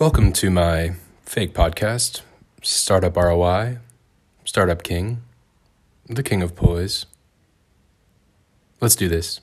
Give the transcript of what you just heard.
Welcome to my fake podcast, Startup ROI, Startup King, the King of Poise. Let's do this.